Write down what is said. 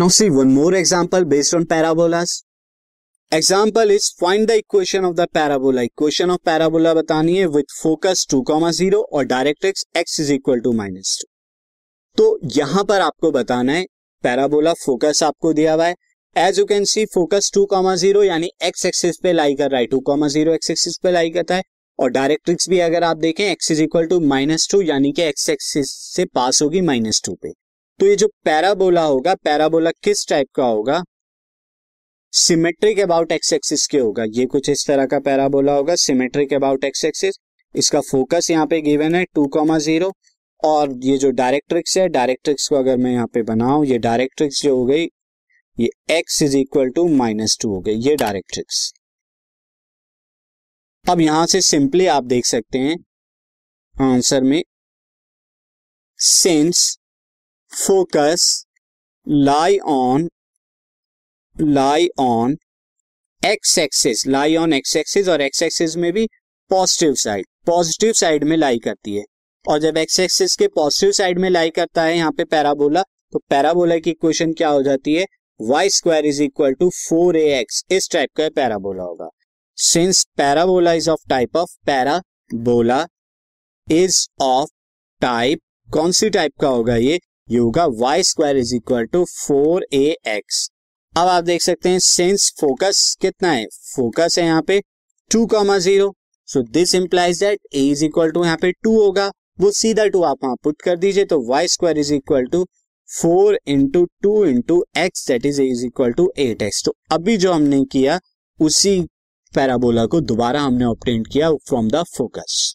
Now see one more example based on parabolas. Example is find the equation of the parabola. Equation of parabola बतानी है with focus 2, 0 और directrix x is equal to minus 2. तो यहाँ पर आपको बताना है पैराबोला फोकस आपको दिया हुआ है as you can see focus two comma zero यानी एक्स एक्सिस पे लाई कर रहा है two comma zero X axis पे लाई करता है और डायरेक्ट्रिक्स भी अगर आप देखें X is equal to minus two यानी कि एक्स एक्सिस से पास होगी माइनस टू पे तो ये जो पैराबोला होगा, पैराबोला किस टाइप का होगा? सिमेट्रिक अबाउट एक्स एक्सिस के होगा। ये कुछ इस तरह का पैराबोला होगा सिमेट्रिक अबाउट एक्स एक्सिस इसका फोकस यहाँ पे गिवन है टू कॉमा ज़ीरो और ये जो डायरेक्ट्रिक्स है डायरेक्ट्रिक्स को अगर मैं यहाँ पे बनाऊ, ये डायरेक्ट्रिक्स जो हो गई, ये x is equal to minus two हो गई, ये डायरेक्ट्रिक्स अब यहाँ से सिंपली आप देख सकते हैं आंसर में since focus lie on lie on X axis lie on X axis और एक्स एक्सिस में भी पॉजिटिव साइड पॉजिटिव साइड में लाई करती है। और जब एक्स एक्सिस के पॉजिटिव साइड में लाई करता है, यहाँ पे पैराबोला तो पैराबोला की इक्वेशन क्या हो जाती है? Y square is equal to four A X इस टाइप का पैराबोला होगा। Since parabola is of type of parabola is of type कौन सी टाइप का होगा ये? ये होगा Y square is equal to four A X अब आप देख सकते हैं सिंस फोकस कितना है? फोकस है यहाँ पे two comma zero so this implies that A is equal to यहाँ पे टू होगा। वो सीधा टू आप वहाँ पुट कर दीजिए तो Y square is equal to four into two into X that is is equal to eight X तो अभी जो हमने किया, उसी पैराबोला को दोबारा हमने ऑप्टेंट किया from the focus